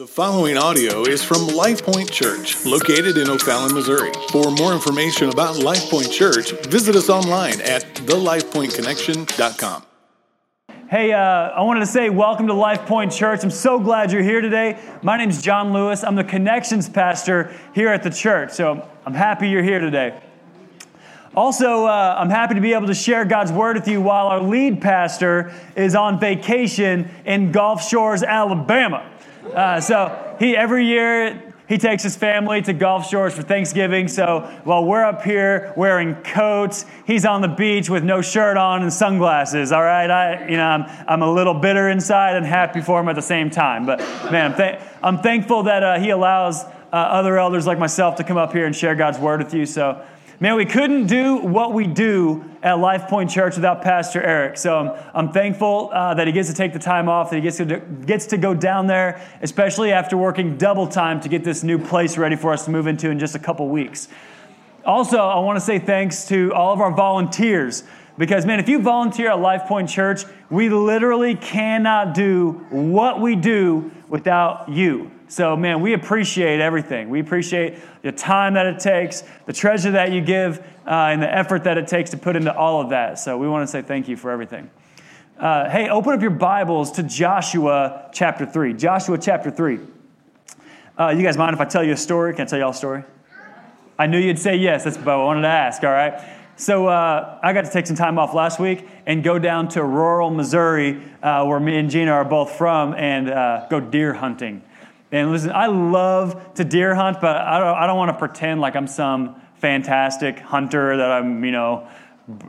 The following audio is from Life Point Church, located in O'Fallon, Missouri. For more information about Life Point Church, visit us online at thelifepointconnection.com. Hey, uh, I wanted to say welcome to Life Point Church. I'm so glad you're here today. My name is John Lewis. I'm the connections pastor here at the church, so I'm happy you're here today. Also, uh, I'm happy to be able to share God's word with you while our lead pastor is on vacation in Gulf Shores, Alabama. Uh, so he every year he takes his family to Gulf Shores for Thanksgiving. So while we're up here wearing coats, he's on the beach with no shirt on and sunglasses. All right, I you know I'm, I'm a little bitter inside and happy for him at the same time. But man, I'm, th- I'm thankful that uh, he allows uh, other elders like myself to come up here and share God's word with you. So. Man, we couldn't do what we do at Life Point Church without Pastor Eric. So I'm, I'm thankful uh, that he gets to take the time off, that he gets to, gets to go down there, especially after working double time to get this new place ready for us to move into in just a couple weeks. Also, I want to say thanks to all of our volunteers. Because, man, if you volunteer at Life Point Church, we literally cannot do what we do without you. So, man, we appreciate everything. We appreciate the time that it takes, the treasure that you give, uh, and the effort that it takes to put into all of that. So, we want to say thank you for everything. Uh, hey, open up your Bibles to Joshua chapter 3. Joshua chapter 3. Uh, you guys mind if I tell you a story? Can I tell y'all a story? I knew you'd say yes. That's what I wanted to ask, all right? So uh, I got to take some time off last week and go down to rural Missouri, uh, where me and Gina are both from, and uh, go deer hunting. And listen, I love to deer hunt, but I don't, I don't want to pretend like I'm some fantastic hunter that I'm, you know,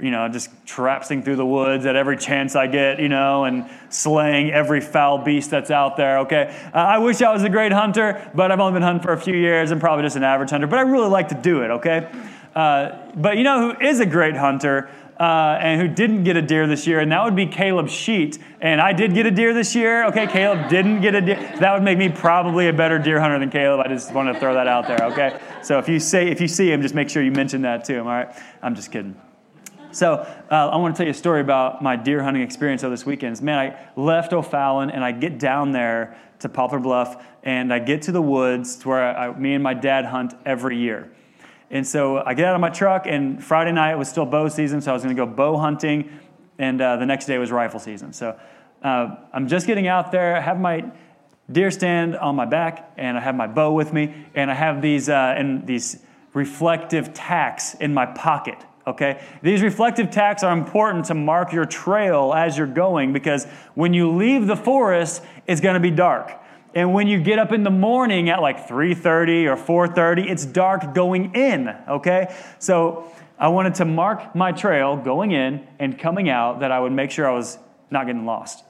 you know, just traipsing through the woods at every chance I get, you know, and slaying every foul beast that's out there, okay? Uh, I wish I was a great hunter, but I've only been hunting for a few years. I'm probably just an average hunter, but I really like to do it, okay? Uh, but you know who is a great hunter? Uh, and who didn't get a deer this year, and that would be Caleb Sheet. And I did get a deer this year. Okay, Caleb didn't get a deer. That would make me probably a better deer hunter than Caleb. I just want to throw that out there. Okay, so if you say if you see him, just make sure you mention that to him. All right, I'm just kidding. So uh, I want to tell you a story about my deer hunting experience of this weekend. Man, I left O'Fallon and I get down there to Poplar Bluff, and I get to the woods to where I, me and my dad hunt every year. And so I get out of my truck, and Friday night was still bow season, so I was going to go bow hunting, and uh, the next day was rifle season. So uh, I'm just getting out there. I have my deer stand on my back, and I have my bow with me, and I have these uh, and these reflective tacks in my pocket. Okay, these reflective tacks are important to mark your trail as you're going because when you leave the forest, it's going to be dark. And when you get up in the morning at like 3:30 or 4:30, it's dark going in, okay? So I wanted to mark my trail going in and coming out that I would make sure I was not getting lost.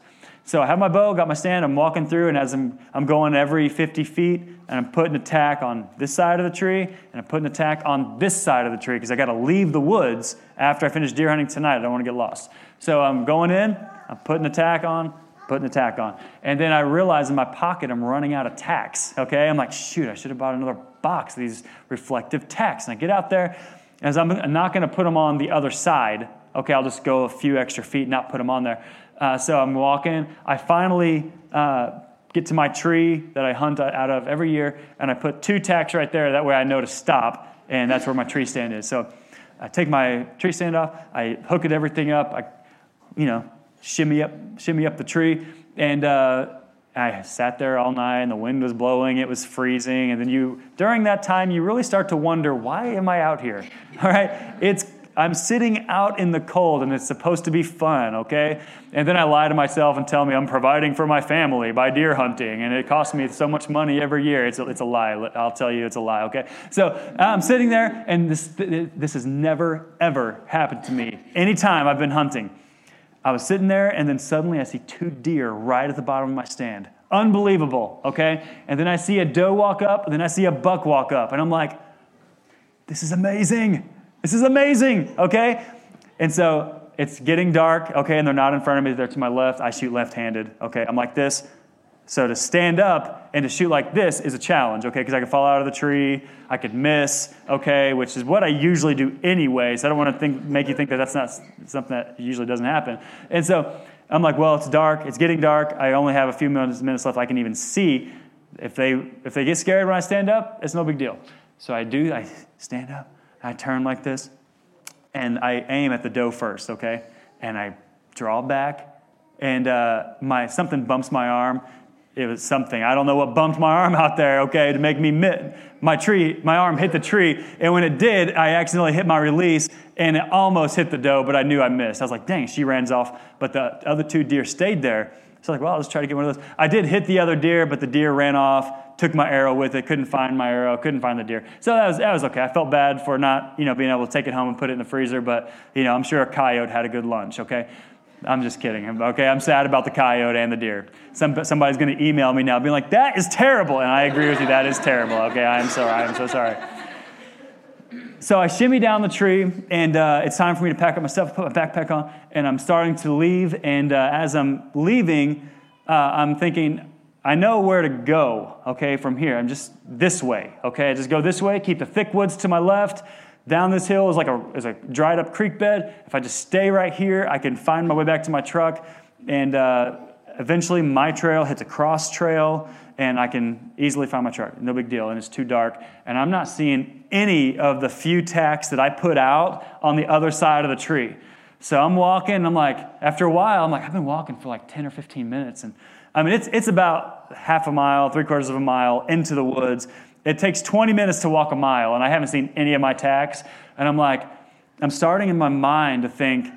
So I have my bow, got my stand, I'm walking through, and as I'm, I'm going every 50 feet, and I'm putting a tack on this side of the tree, and I'm putting a tack on this side of the tree, because I got to leave the woods after I finish deer hunting tonight. I don't want to get lost. So I'm going in, I'm putting a tack on, putting a tack on. And then I realize in my pocket I'm running out of tacks. Okay, I'm like, shoot, I should have bought another box of these reflective tacks. And I get out there, as I'm not going to put them on the other side. Okay, I'll just go a few extra feet, and not put them on there. Uh, so I'm walking. I finally uh, get to my tree that I hunt out of every year, and I put two tacks right there. That way I know to stop, and that's where my tree stand is. So I take my tree stand off, I hook it everything up. I, you know, shimmy up, shimmy up the tree. And uh, I sat there all night, and the wind was blowing. It was freezing, and then you, during that time, you really start to wonder, why am I out here? All right, it's I'm sitting out in the cold, and it's supposed to be fun. Okay, and then I lie to myself and tell me I'm providing for my family by deer hunting, and it costs me so much money every year. It's a, it's a lie. I'll tell you, it's a lie. Okay, so I'm sitting there, and this this has never ever happened to me. Anytime I've been hunting. I was sitting there, and then suddenly I see two deer right at the bottom of my stand. Unbelievable, okay? And then I see a doe walk up, and then I see a buck walk up, and I'm like, this is amazing. This is amazing, okay? And so it's getting dark, okay, and they're not in front of me, they're to my left. I shoot left handed, okay? I'm like this. So to stand up and to shoot like this is a challenge, okay? Because I could fall out of the tree, I could miss, okay, which is what I usually do anyway. So I don't want to think, make you think that that's not something that usually doesn't happen. And so I'm like, well, it's dark, it's getting dark. I only have a few minutes, minutes left. I can even see if they if they get scared when I stand up, it's no big deal. So I do. I stand up. I turn like this, and I aim at the doe first. Okay, and I draw back, and uh, my something bumps my arm. It was something I don't know what bumped my arm out there. Okay, to make me mit my tree. My arm hit the tree, and when it did, I accidentally hit my release, and it almost hit the doe, but I knew I missed. I was like, "Dang!" She runs off, but the other two deer stayed there. So I was like, well, let's try to get one of those. I did hit the other deer, but the deer ran off, took my arrow with it, couldn't find my arrow, couldn't find the deer. So that was, that was okay. I felt bad for not, you know, being able to take it home and put it in the freezer, but, you know, I'm sure a coyote had a good lunch, okay? I'm just kidding. Okay, I'm sad about the coyote and the deer. Some, somebody's going to email me now, being like, "That is terrible," and I agree with you. That is terrible. Okay, I am sorry. I am so sorry. So I shimmy down the tree, and uh, it's time for me to pack up my stuff, put my backpack on, and I'm starting to leave. And uh, as I'm leaving, uh, I'm thinking, I know where to go, okay, from here. I'm just this way, okay? I just go this way, keep the thick woods to my left. Down this hill is like a, is a dried up creek bed. If I just stay right here, I can find my way back to my truck. And uh, eventually, my trail hits a cross trail, and I can easily find my truck. No big deal. And it's too dark. And I'm not seeing any of the few tacks that I put out on the other side of the tree. So I'm walking, and I'm like, after a while, I'm like, I've been walking for like 10 or 15 minutes. And I mean, it's, it's about half a mile, three quarters of a mile into the woods. It takes 20 minutes to walk a mile, and I haven't seen any of my tags. And I'm like, I'm starting in my mind to think,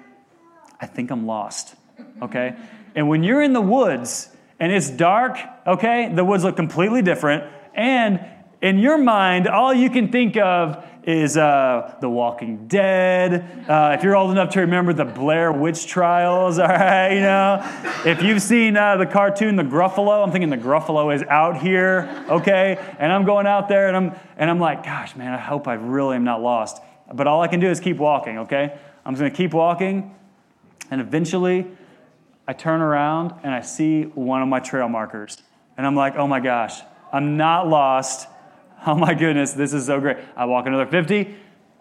I think I'm lost, okay? And when you're in the woods and it's dark, okay, the woods look completely different. And in your mind, all you can think of is uh, The Walking Dead. Uh, if you're old enough to remember the Blair Witch Trials, all right, you know. If you've seen uh, the cartoon The Gruffalo, I'm thinking the Gruffalo is out here, okay? And I'm going out there and I'm, and I'm like, gosh, man, I hope I really am not lost. But all I can do is keep walking, okay? I'm just gonna keep walking, and eventually I turn around and I see one of my trail markers. And I'm like, oh my gosh, I'm not lost. Oh my goodness, this is so great. I walk another 50,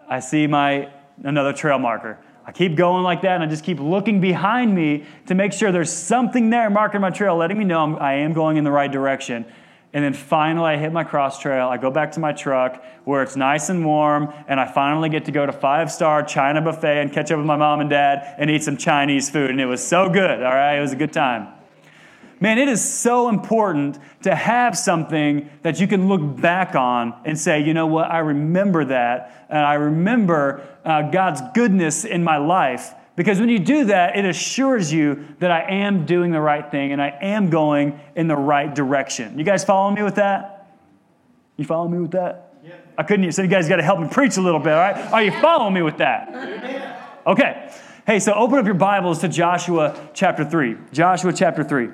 I see my another trail marker. I keep going like that, and I just keep looking behind me to make sure there's something there marking my trail, letting me know I'm, I am going in the right direction. And then finally, I hit my cross trail. I go back to my truck where it's nice and warm, and I finally get to go to five star China buffet and catch up with my mom and dad and eat some Chinese food. And it was so good, all right? It was a good time. Man, it is so important to have something that you can look back on and say, you know what, I remember that. And I remember uh, God's goodness in my life. Because when you do that, it assures you that I am doing the right thing and I am going in the right direction. You guys follow me with that? You follow me with that? Yeah. I couldn't, so you guys got to help me preach a little bit, all right? Are you following me with that? Okay. Hey, so open up your Bibles to Joshua chapter 3. Joshua chapter 3.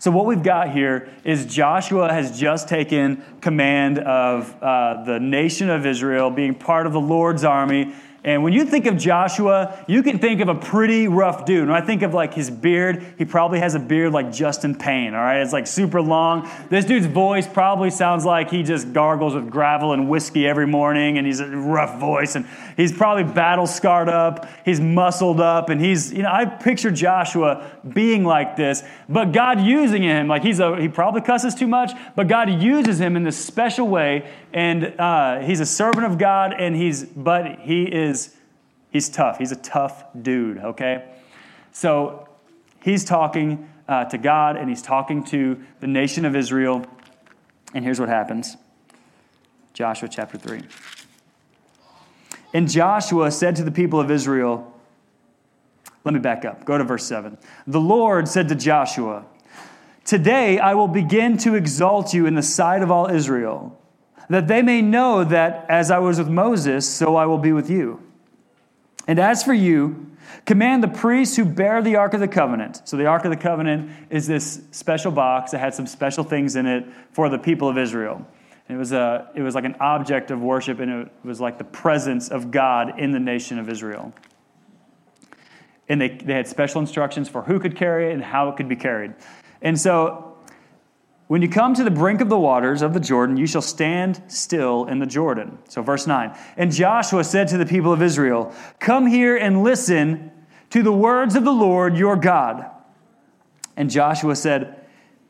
So, what we've got here is Joshua has just taken command of uh, the nation of Israel, being part of the Lord's army. And when you think of Joshua, you can think of a pretty rough dude. When I think of like his beard, he probably has a beard like Justin Payne, all right? It's like super long. This dude's voice probably sounds like he just gargles with gravel and whiskey every morning, and he's a rough voice. And he's probably battle scarred up, he's muscled up, and he's, you know, I picture Joshua being like this, but God using him. Like he's a, he probably cusses too much, but God uses him in this special way and uh, he's a servant of God, and he's but he is he's tough. He's a tough dude. Okay, so he's talking uh, to God, and he's talking to the nation of Israel. And here's what happens: Joshua chapter three. And Joshua said to the people of Israel. Let me back up. Go to verse 7. The Lord said to Joshua, Today I will begin to exalt you in the sight of all Israel that they may know that as I was with Moses, so I will be with you. And as for you, command the priests who bear the Ark of the Covenant. So, the Ark of the Covenant is this special box that had some special things in it for the people of Israel. It was, a, it was like an object of worship, and it was like the presence of God in the nation of Israel. And they, they had special instructions for who could carry it and how it could be carried. And so when you come to the brink of the waters of the Jordan, you shall stand still in the Jordan. So, verse 9. And Joshua said to the people of Israel, Come here and listen to the words of the Lord your God. And Joshua said,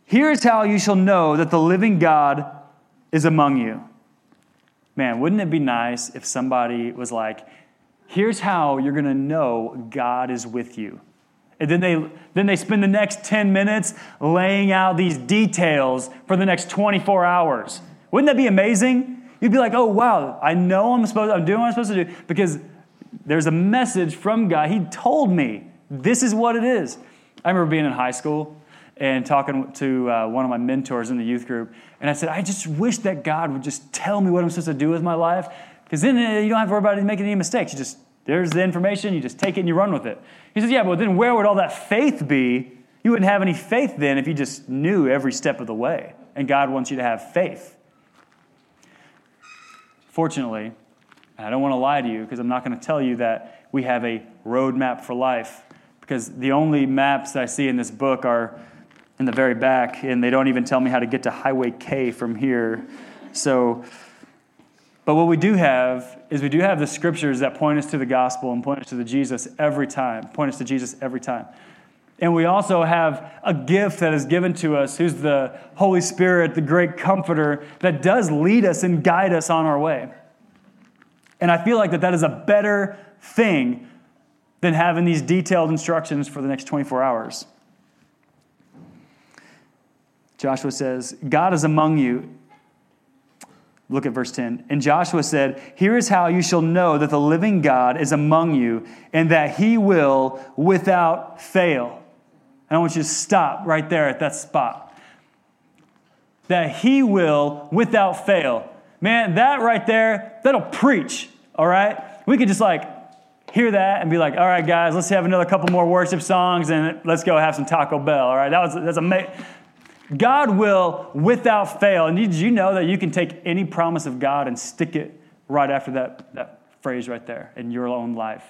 Here's how you shall know that the living God is among you. Man, wouldn't it be nice if somebody was like, here's how you're going to know God is with you? And then they, then they spend the next 10 minutes laying out these details for the next 24 hours. Wouldn't that be amazing? You'd be like, oh, wow, I know I'm supposed, I'm doing what I'm supposed to do because there's a message from God. He told me this is what it is. I remember being in high school and talking to uh, one of my mentors in the youth group, and I said, I just wish that God would just tell me what I'm supposed to do with my life, because then uh, you don't have to worry about making any mistakes. You just there's the information, you just take it and you run with it. He says, Yeah, but then where would all that faith be? You wouldn't have any faith then if you just knew every step of the way. And God wants you to have faith. Fortunately, I don't want to lie to you because I'm not going to tell you that we have a roadmap for life because the only maps I see in this book are in the very back, and they don't even tell me how to get to Highway K from here. So, but what we do have is we do have the scriptures that point us to the gospel and point us to the Jesus every time, point us to Jesus every time. And we also have a gift that is given to us, who's the Holy Spirit, the great comforter, that does lead us and guide us on our way. And I feel like that that is a better thing than having these detailed instructions for the next 24 hours. Joshua says, God is among you. Look at verse 10. And Joshua said, Here is how you shall know that the living God is among you and that he will without fail. And I want you to stop right there at that spot. That he will without fail. Man, that right there, that'll preach, all right? We could just like hear that and be like, all right, guys, let's have another couple more worship songs and let's go have some Taco Bell, all right? That was, that's amazing. God will without fail. And did you know that you can take any promise of God and stick it right after that, that phrase right there in your own life?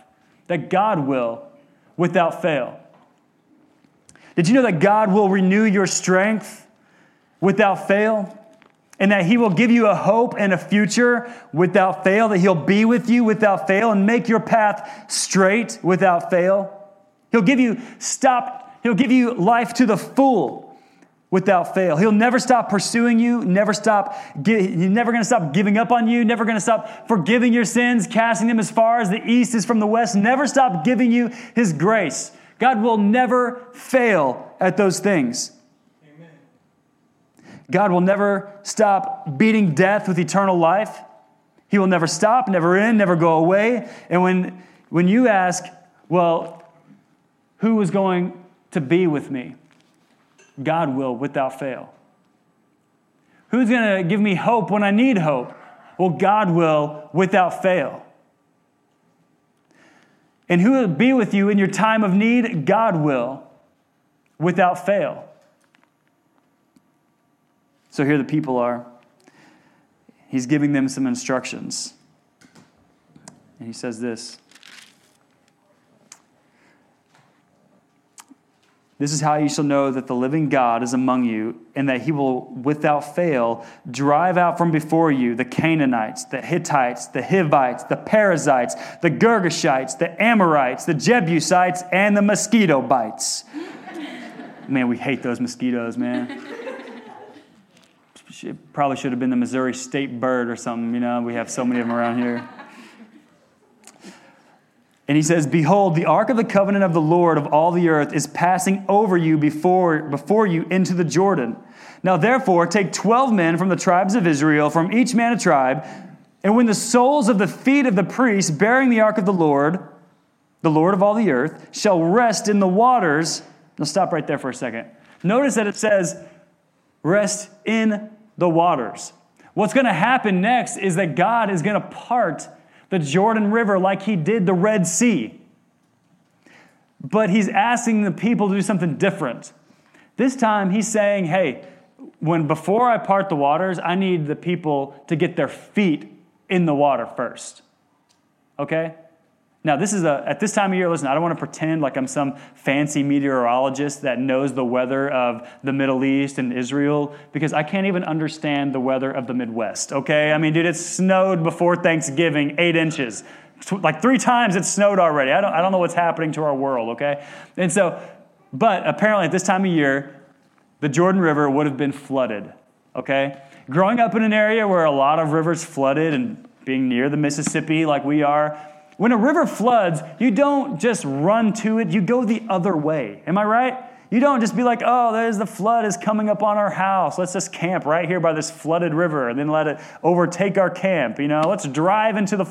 That God will without fail. Did you know that God will renew your strength without fail? and that He will give you a hope and a future without fail, that He'll be with you without fail and make your path straight without fail. He'll give you stop, He'll give you life to the full without fail. He'll never stop pursuing you, never stop, he's never going to stop giving up on you, never going to stop forgiving your sins, casting them as far as the east is from the west, never stop giving you His grace. God will never fail at those things. Amen. God will never stop beating death with eternal life. He will never stop, never end, never go away. And when, when you ask, well, who is going to be with me? God will without fail. Who's going to give me hope when I need hope? Well, God will without fail. And who will be with you in your time of need? God will without fail. So here the people are. He's giving them some instructions. And he says this This is how you shall know that the living God is among you, and that he will without fail drive out from before you the Canaanites, the Hittites, the Hivites, the Perizzites, the Girgashites, the Amorites, the Jebusites, and the mosquito bites. man, we hate those mosquitoes, man. It probably should have been the Missouri state bird or something. You know, we have so many of them around here. And he says, Behold, the ark of the covenant of the Lord of all the earth is passing over you before, before you into the Jordan. Now, therefore, take 12 men from the tribes of Israel, from each man a tribe, and when the soles of the feet of the priests bearing the ark of the Lord, the Lord of all the earth, shall rest in the waters. Now, stop right there for a second. Notice that it says, rest in the waters. What's going to happen next is that God is going to part the Jordan River like he did the Red Sea. But he's asking the people to do something different. This time he's saying, hey, when before I part the waters, I need the people to get their feet in the water first. Okay? Now, this is a, at this time of year, listen, I don't want to pretend like I'm some fancy meteorologist that knows the weather of the Middle East and Israel because I can't even understand the weather of the Midwest, okay? I mean, dude, it snowed before Thanksgiving, eight inches. Like three times it snowed already. I don't, I don't know what's happening to our world, okay? And so, but apparently at this time of year, the Jordan River would have been flooded. Okay? Growing up in an area where a lot of rivers flooded and being near the Mississippi like we are, when a river floods, you don't just run to it, you go the other way. Am I right? You don't just be like, oh, there's the flood is coming up on our house. Let's just camp right here by this flooded river and then let it overtake our camp. You know, let's drive into the